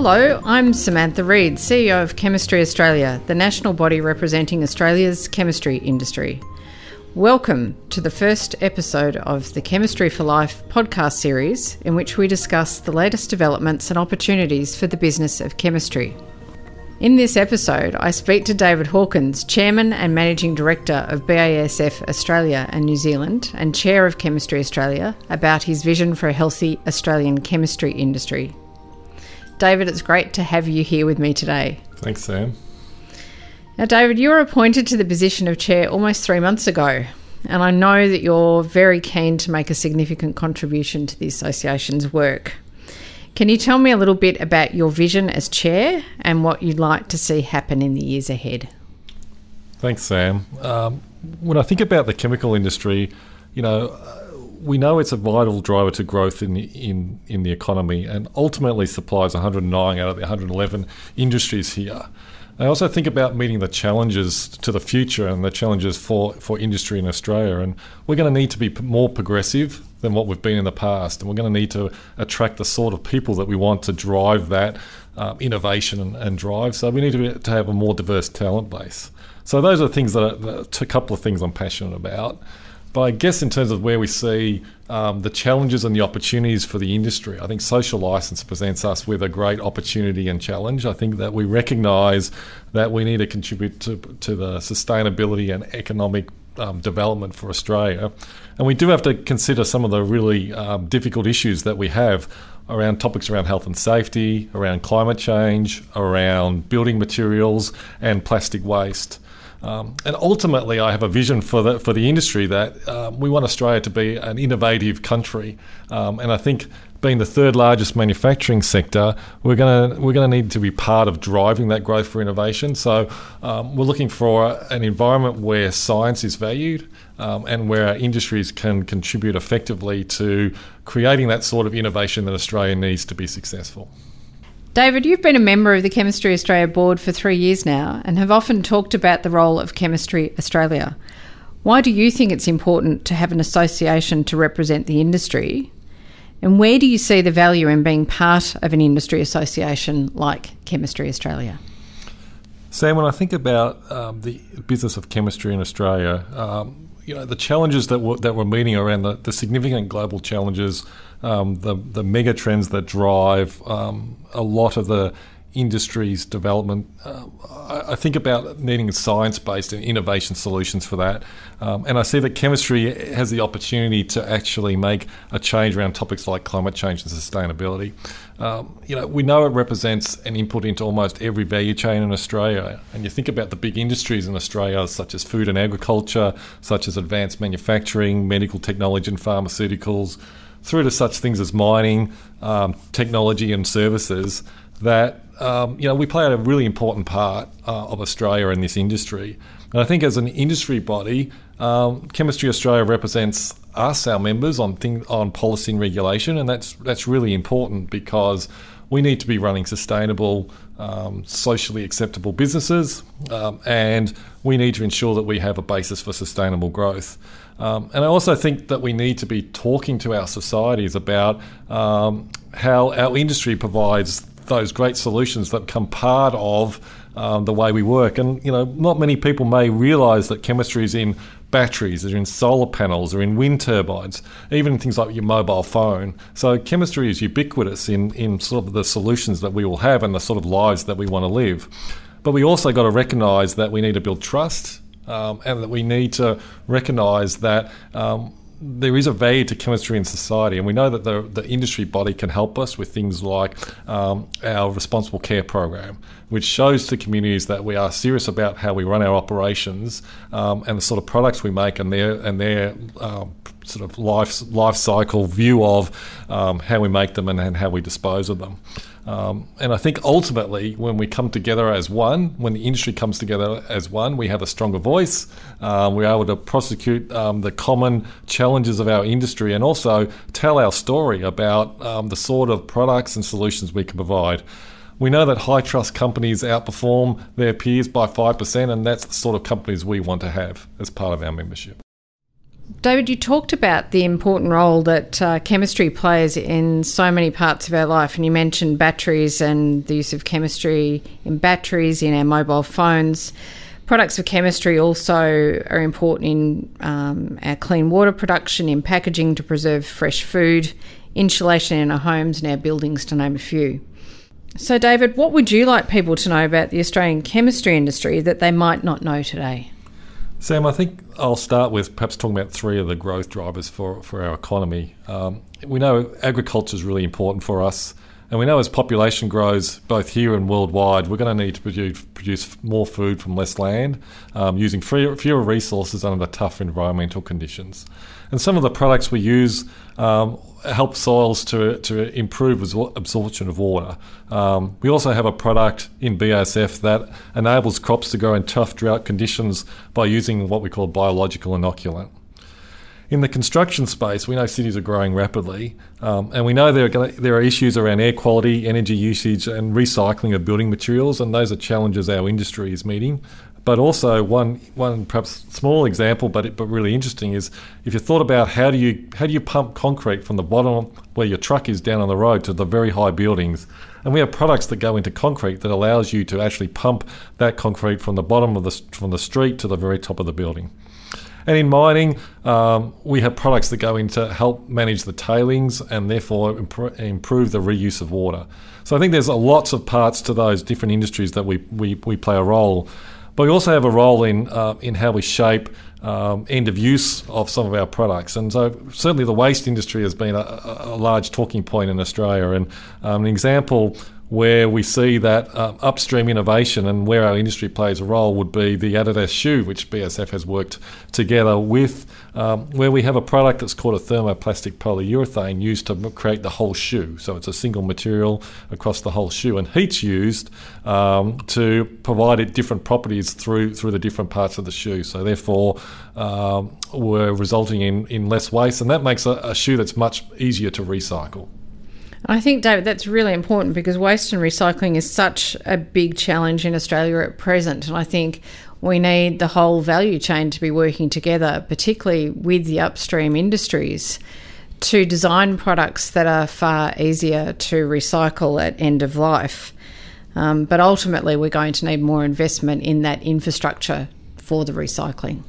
Hello, I'm Samantha Reid, CEO of Chemistry Australia, the national body representing Australia's chemistry industry. Welcome to the first episode of the Chemistry for Life podcast series, in which we discuss the latest developments and opportunities for the business of chemistry. In this episode, I speak to David Hawkins, Chairman and Managing Director of BASF Australia and New Zealand and Chair of Chemistry Australia, about his vision for a healthy Australian chemistry industry. David, it's great to have you here with me today. Thanks, Sam. Now, David, you were appointed to the position of chair almost three months ago, and I know that you're very keen to make a significant contribution to the association's work. Can you tell me a little bit about your vision as chair and what you'd like to see happen in the years ahead? Thanks, Sam. Um, when I think about the chemical industry, you know, we know it's a vital driver to growth in the, in in the economy, and ultimately supplies 109 out of the 111 industries here. I also think about meeting the challenges to the future and the challenges for, for industry in Australia. And we're going to need to be more progressive than what we've been in the past. And we're going to need to attract the sort of people that we want to drive that um, innovation and, and, drive. So we need to, be, to have a more diverse talent base. So those are things that, are, a couple of things I'm passionate about. But I guess in terms of where we see um, the challenges and the opportunities for the industry, I think social license presents us with a great opportunity and challenge. I think that we recognise that we need to contribute to, to the sustainability and economic um, development for Australia. And we do have to consider some of the really um, difficult issues that we have around topics around health and safety, around climate change, around building materials, and plastic waste. Um, and ultimately, I have a vision for the for the industry that um, we want Australia to be an innovative country, um, and I think being the third largest manufacturing sector, we're going to we're going to need to be part of driving that growth for innovation. So um, we're looking for an environment where science is valued. Um, and where our industries can contribute effectively to creating that sort of innovation that Australia needs to be successful. David, you've been a member of the Chemistry Australia board for three years now and have often talked about the role of Chemistry Australia. Why do you think it's important to have an association to represent the industry? And where do you see the value in being part of an industry association like Chemistry Australia? Sam, when I think about um, the business of chemistry in Australia, um, you know the challenges that we're, that we're meeting around the, the significant global challenges um, the the mega trends that drive um, a lot of the industry's development. Uh, I, I, think about needing science based and innovation solutions for that. Um, and I see that chemistry has the opportunity to actually make a change around topics like climate change and sustainability. Um, you know, we know it represents an input into almost every value chain in Australia. And you think about the big industries in Australia, such as food and agriculture, such as advanced manufacturing, medical technology, and pharmaceuticals through to such things as mining, um, technology, and services that um, you know we play a really important part uh, of Australia in this industry. And I think as an industry body, um, Chemistry Australia represents us, our members, on thing, on policy and regulation, and that's that's really important because we need to be running sustainable, um, socially acceptable businesses, um, and we need to ensure that we have a basis for sustainable growth. Um, and I also think that we need to be talking to our societies about um, how our industry provides those great solutions that become part of um, the way we work. And you know, not many people may realise that chemistry is in batteries, they're in solar panels, or in wind turbines, even in things like your mobile phone. So chemistry is ubiquitous in in sort of the solutions that we will have and the sort of lives that we want to live. But we also got to recognise that we need to build trust um, and that we need to recognise that um, there is a value to chemistry in society, and we know that the, the industry body can help us with things like um, our responsible care program, which shows to communities that we are serious about how we run our operations um, and the sort of products we make and their and their um, sort of life life cycle view of um, how we make them and, and how we dispose of them. Um, and I think ultimately, when we come together as one, when the industry comes together as one, we have a stronger voice. Um, we're able to prosecute um, the common challenges of our industry and also tell our story about um, the sort of products and solutions we can provide. We know that high trust companies outperform their peers by 5%, and that's the sort of companies we want to have as part of our membership. David, you talked about the important role that uh, chemistry plays in so many parts of our life, and you mentioned batteries and the use of chemistry in batteries in our mobile phones. Products of chemistry also are important in um, our clean water production, in packaging to preserve fresh food, insulation in our homes and our buildings, to name a few. So, David, what would you like people to know about the Australian chemistry industry that they might not know today? Sam, I think I'll start with perhaps talking about three of the growth drivers for, for our economy. Um, we know agriculture is really important for us. And we know as population grows both here and worldwide, we're going to need to produce, more food from less land um, using fewer, fewer resources under tough environmental conditions. And some of the products we use um, help soils to, to improve absorption of water. Um, we also have a product in BASF that enables crops to grow in tough drought conditions by using what we call biological inoculant. In the construction space, we know cities are growing rapidly, um, and we know there are, there are issues around air quality, energy usage, and recycling of building materials, and those are challenges our industry is meeting. But also one one perhaps small example, but but really interesting is if you thought about how do you how do you pump concrete from the bottom where your truck is down on the road to the very high buildings, and we have products that go into concrete that allows you to actually pump that concrete from the bottom of the from the street to the very top of the building. And in mining, um, we have products that go in to help manage the tailings and therefore impro- improve the reuse of water. So I think there's a lots of parts to those different industries that we, we, we play a role. But we also have a role in, uh, in how we shape um, end of use of some of our products. And so, certainly, the waste industry has been a, a large talking point in Australia. And um, an example where we see that um, upstream innovation and where our industry plays a role would be the Adidas shoe, which BASF has worked together with, um, where we have a product that's called a thermoplastic polyurethane used to create the whole shoe. So it's a single material across the whole shoe, and heat's used um, to provide it different properties through through the different parts of the shoe. So therefore, um, we're resulting in, in less waste, and that makes a, a shoe that's much easier to recycle. I think, David, that's really important because waste and recycling is such a big challenge in Australia at present. And I think we need the whole value chain to be working together, particularly with the upstream industries, to design products that are far easier to recycle at end of life. Um, but ultimately, we're going to need more investment in that infrastructure for the recycling.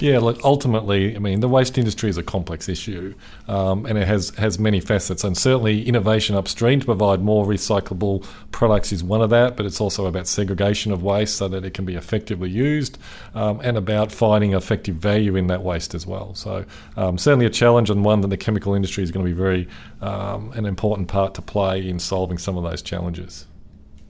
Yeah, look, ultimately, I mean, the waste industry is a complex issue um, and it has, has many facets. And certainly, innovation upstream to provide more recyclable products is one of that, but it's also about segregation of waste so that it can be effectively used um, and about finding effective value in that waste as well. So, um, certainly a challenge and one that the chemical industry is going to be very um, an important part to play in solving some of those challenges.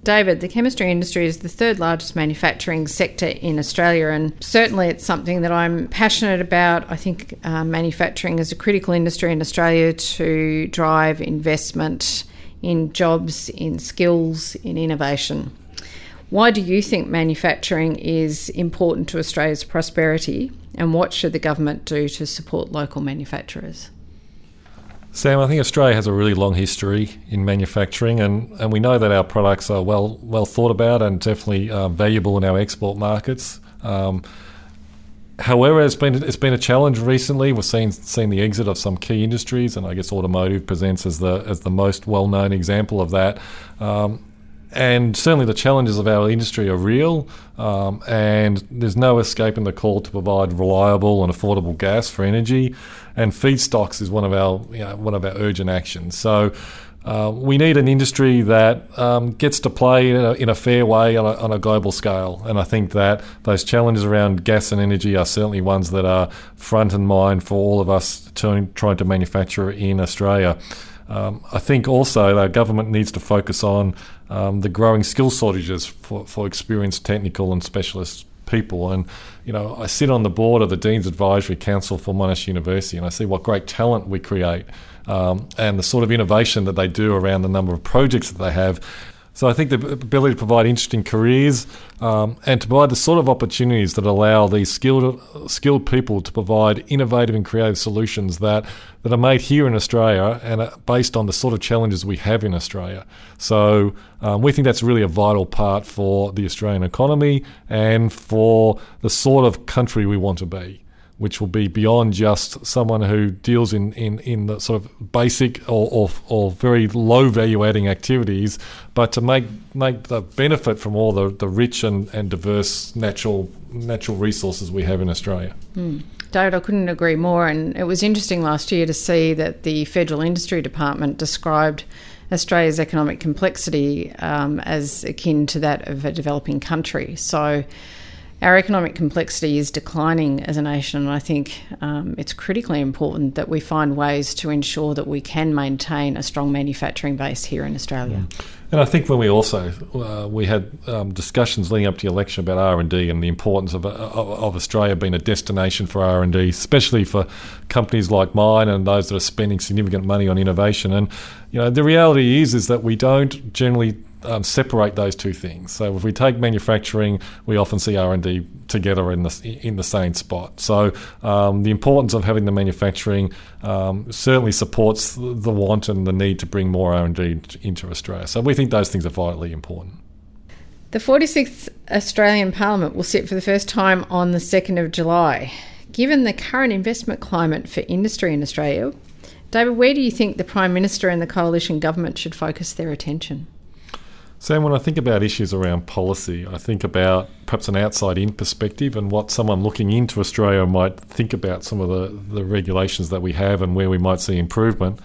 David, the chemistry industry is the third largest manufacturing sector in Australia, and certainly it's something that I'm passionate about. I think uh, manufacturing is a critical industry in Australia to drive investment in jobs, in skills, in innovation. Why do you think manufacturing is important to Australia's prosperity, and what should the government do to support local manufacturers? Sam, I think Australia has a really long history in manufacturing, and, and we know that our products are well well thought about and definitely uh, valuable in our export markets. Um, however, it's been it's been a challenge recently. We've seen seen the exit of some key industries, and I guess automotive presents as the as the most well known example of that. Um, and certainly the challenges of our industry are real, um, and there's no escaping the call to provide reliable and affordable gas for energy, and feedstocks is one of our you know, one of our urgent actions. So. Uh, we need an industry that um, gets to play in a, in a fair way on a, on a, global scale. And I think that those challenges around gas and energy are certainly ones that are front and mind for all of us trying to manufacture in Australia. Um, I think also our government needs to focus on um, the growing skill shortages for, for experienced technical and specialist people. And, you know, I sit on the board of the Dean's Advisory Council for Monash University and I see what great talent we create um, and the sort of innovation that they do around the number of projects that they have. So I think the ability to provide interesting careers um, and to provide the sort of opportunities that allow these skilled skilled people to provide innovative and creative solutions that that are made here in Australia and are based on the sort of challenges we have in Australia. So um, we think that's really a vital part for the Australian economy and for the sort of country we want to be. Which will be beyond just someone who deals in, in, in the sort of basic or, or, or very low value adding activities, but to make make the benefit from all the, the rich and, and diverse natural natural resources we have in Australia. Mm. David, I couldn't agree more. And it was interesting last year to see that the Federal Industry Department described Australia's economic complexity um, as akin to that of a developing country. So our economic complexity is declining as a nation, and I think um, it's critically important that we find ways to ensure that we can maintain a strong manufacturing base here in Australia. Mm. And I think when we also uh, we had um, discussions leading up to the election about R and D and the importance of, of, of Australia being a destination for R and D, especially for companies like mine and those that are spending significant money on innovation. And you know the reality is is that we don't generally um, separate those two things. So if we take manufacturing, we often see R and D together in the in the same spot. So um, the importance of having the manufacturing um, certainly supports the want and the need to bring more R and D into Australia. So we think those things are vitally important. The 46th Australian Parliament will sit for the first time on the 2nd of July. Given the current investment climate for industry in Australia, David, where do you think the Prime Minister and the coalition government should focus their attention? Sam, when I think about issues around policy, I think about perhaps an outside in perspective and what someone looking into Australia might think about some of the, the regulations that we have and where we might see improvement.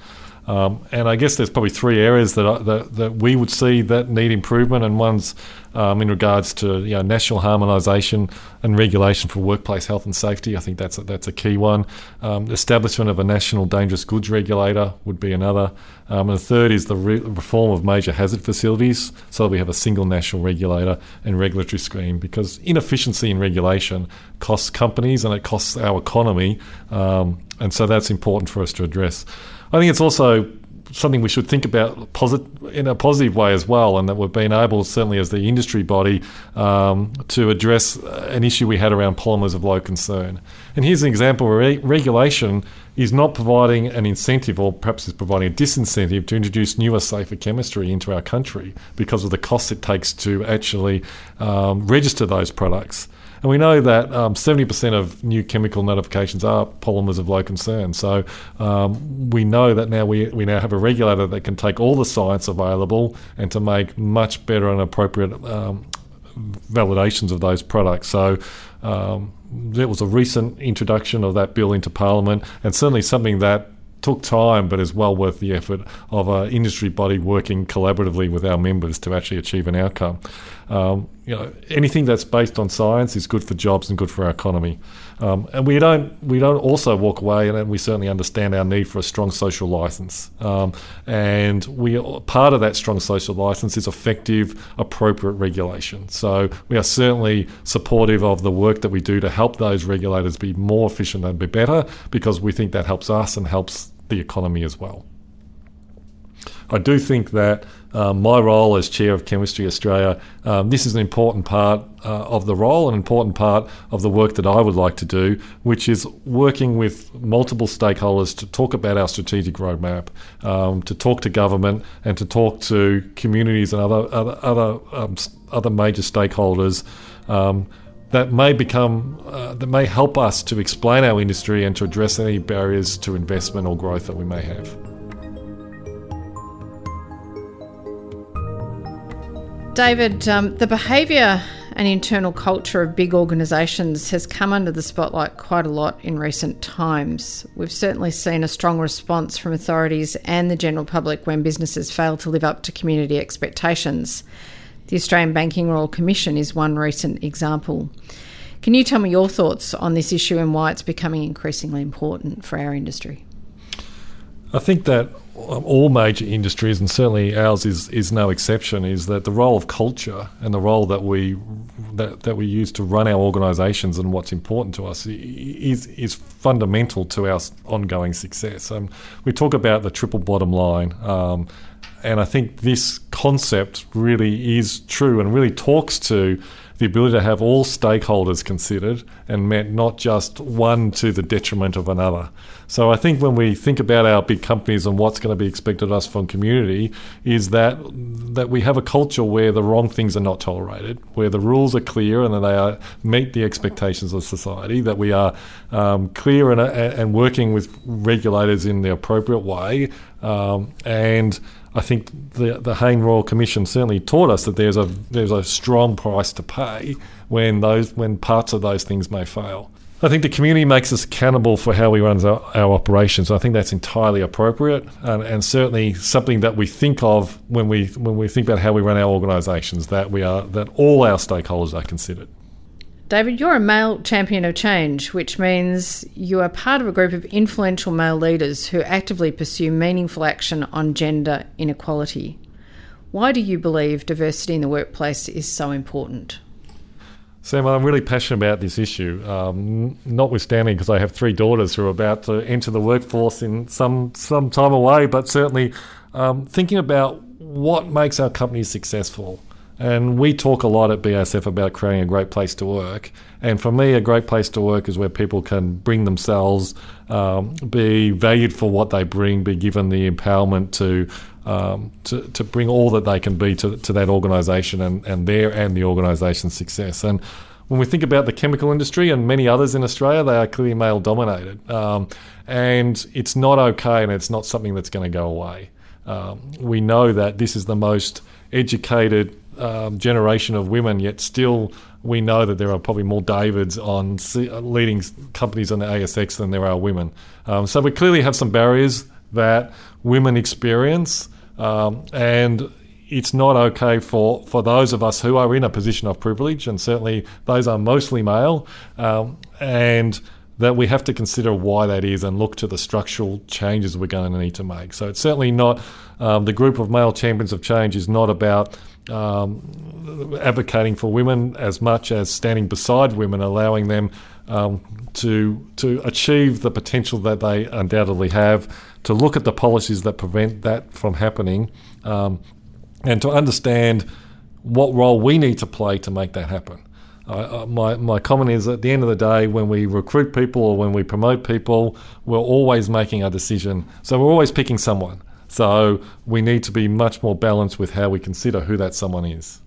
Um, and I guess there's probably three areas that, that, that we would see that need improvement, and one's um, in regards to you know, national harmonisation and regulation for workplace health and safety. I think that's a, that's a key one. Um, establishment of a national dangerous goods regulator would be another. Um, and the third is the re- reform of major hazard facilities, so that we have a single national regulator and regulatory scheme. Because inefficiency in regulation costs companies and it costs our economy, um, and so that's important for us to address. I think it's also something we should think about posit- in a positive way as well, and that we've been able, certainly as the industry body, um, to address an issue we had around polymers of low concern. And here's an example where regulation is not providing an incentive, or perhaps is providing a disincentive, to introduce newer, safer chemistry into our country because of the costs it takes to actually um, register those products. And we know that um, 70% of new chemical notifications are polymers of low concern. So um, we know that now we, we now have a regulator that can take all the science available and to make much better and appropriate um, validations of those products. So um, there was a recent introduction of that bill into Parliament, and certainly something that took time, but is well worth the effort of an industry body working collaboratively with our members to actually achieve an outcome. Um, you know, anything that's based on science is good for jobs and good for our economy. Um, and we don't we don't also walk away, and we certainly understand our need for a strong social license. Um, and we part of that strong social license is effective, appropriate regulation. So we are certainly supportive of the work that we do to help those regulators be more efficient and be better, because we think that helps us and helps the economy as well. I do think that um, my role as chair of Chemistry Australia, um, this is an important part uh, of the role, an important part of the work that I would like to do, which is working with multiple stakeholders to talk about our strategic roadmap, um, to talk to government, and to talk to communities and other other other, um, other major stakeholders. Um, that may become uh, that may help us to explain our industry and to address any barriers to investment or growth that we may have. David, um, the behaviour and internal culture of big organisations has come under the spotlight quite a lot in recent times. We've certainly seen a strong response from authorities and the general public when businesses fail to live up to community expectations. The Australian Banking Royal Commission is one recent example. Can you tell me your thoughts on this issue and why it's becoming increasingly important for our industry? I think that all major industries, and certainly ours is, is no exception, is that the role of culture and the role that we that, that we use to run our organisations and what's important to us is is fundamental to our ongoing success. Um, we talk about the triple bottom line. Um, and I think this concept really is true and really talks to the ability to have all stakeholders considered and meant not just one to the detriment of another. So I think when we think about our big companies and what's going to be expected of us from community is that that we have a culture where the wrong things are not tolerated, where the rules are clear and that they are, meet the expectations of society, that we are um, clear and, and working with regulators in the appropriate way, um, and I think the the Hayne Royal Commission certainly taught us that there's a there's a strong price to pay when those when parts of those things may fail. I think the community makes us accountable for how we run our, our operations. I think that's entirely appropriate and, and, certainly something that we think of when we when we think about how we run our organisations. That we are that all our stakeholders are considered. David, you're a male champion of change, which means you are part of a group of influential male leaders who actively pursue meaningful action on gender inequality. Why do you believe diversity in the workplace is so important? Sam, I'm really passionate about this issue, um, notwithstanding because I have three daughters who are about to enter the workforce in some, some time away, but certainly um, thinking about what makes our companies successful and we talk a lot at BASF about creating a great place to work. And for me, a great place to work is where people can bring themselves, um, be valued for what they bring, be given the empowerment to um, to, to bring all that they can be to, to that organisation and, and their and the organisation's success. And when we think about the chemical industry and many others in Australia, they are clearly male dominated. Um, and it's not okay and it's not something that's going to go away. Um, we know that this is the most educated um, generation of women, yet still we know that there are probably more Davids on leading companies on the ASX than there are women. Um, so we clearly have some barriers that women experience, um, and it's not okay for, for those of us who are in a position of privilege, and certainly those are mostly male, um, and that we have to consider why that is and look to the structural changes we're going to need to make. So it's certainly not um, the group of male champions of change is not about um, advocating for women as much as standing beside women, allowing them um, to to achieve the potential that they undoubtedly have, to look at the policies that prevent that from happening, um, and to understand what role we need to play to make that happen. My, my comment is at the end of the day, when we recruit people or when we promote people, we're always making a decision. So we're always picking someone. So we need to be much more balanced with how we consider who that someone is.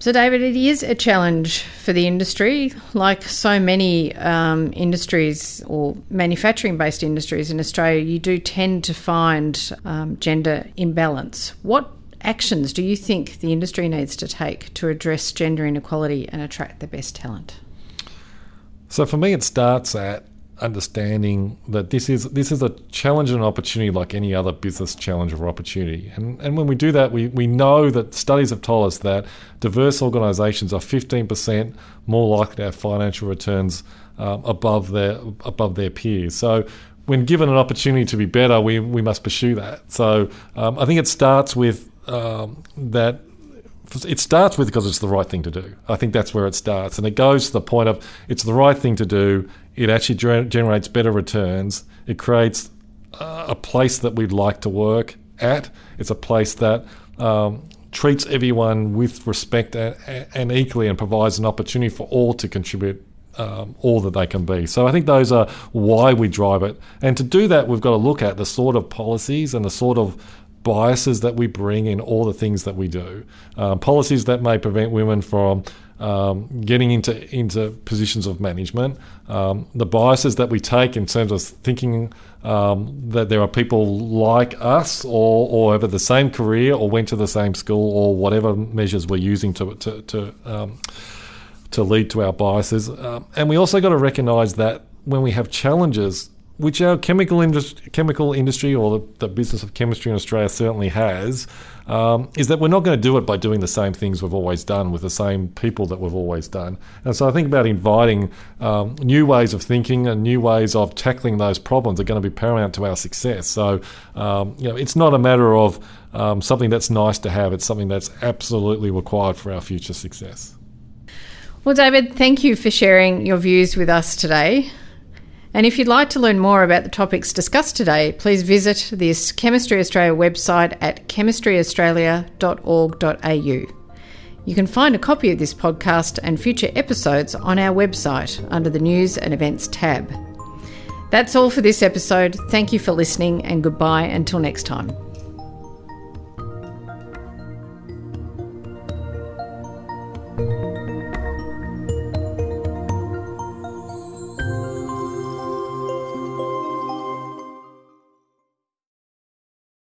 So, David, it is a challenge for the industry. Like so many um, industries or manufacturing based industries in Australia, you do tend to find um, gender imbalance. What actions do you think the industry needs to take to address gender inequality and attract the best talent? So, for me, it starts at understanding that this is this is a challenge and an opportunity like any other business challenge or opportunity. And and when we do that, we, we know that studies have told us that diverse organisations are 15% more likely to have financial returns um, above their above their peers. So when given an opportunity to be better, we, we must pursue that. So um, I think it starts with um, that it starts with because it's the right thing to do. I think that's where it starts, and it goes to the point of it's the right thing to do. It actually generates better returns. It creates uh, a place that we'd like to work at. It's a place that um, treats everyone with respect and, and, equally, and provides an opportunity for all to contribute um, all that they can be. So I think those are why we drive it. And to do that, we've got to look at the sort of policies and the sort of biases that we bring in all the things that we do, um, policies that may prevent women from um, getting into into positions of management, um, the biases that we take in terms of thinking um, that there are people like us or, or have the same career or went to the same school or whatever measures we're using to to to, um, to lead to our biases, um, and we also got to recognise that when we have challenges which our chemical industry, chemical industry or the, the, business of chemistry in Australia certainly has, um, is that we're not going to do it by doing the same things we've always done with the same people that we've always done. And so I think about inviting um, new ways of thinking and new ways of tackling those problems are going to be paramount to our success. So um, you know, it's not a matter of um, something that's nice to have; it's something that's absolutely required for our future success. Well, David, thank you for sharing your views with us today. And if you'd like to learn more about the topics discussed today, please visit this Chemistry Australia website at chemistryaustralia.org.au. You can find a copy of this podcast and future episodes on our website under the News and Events tab. That's all for this episode. Thank you for listening and goodbye until next time.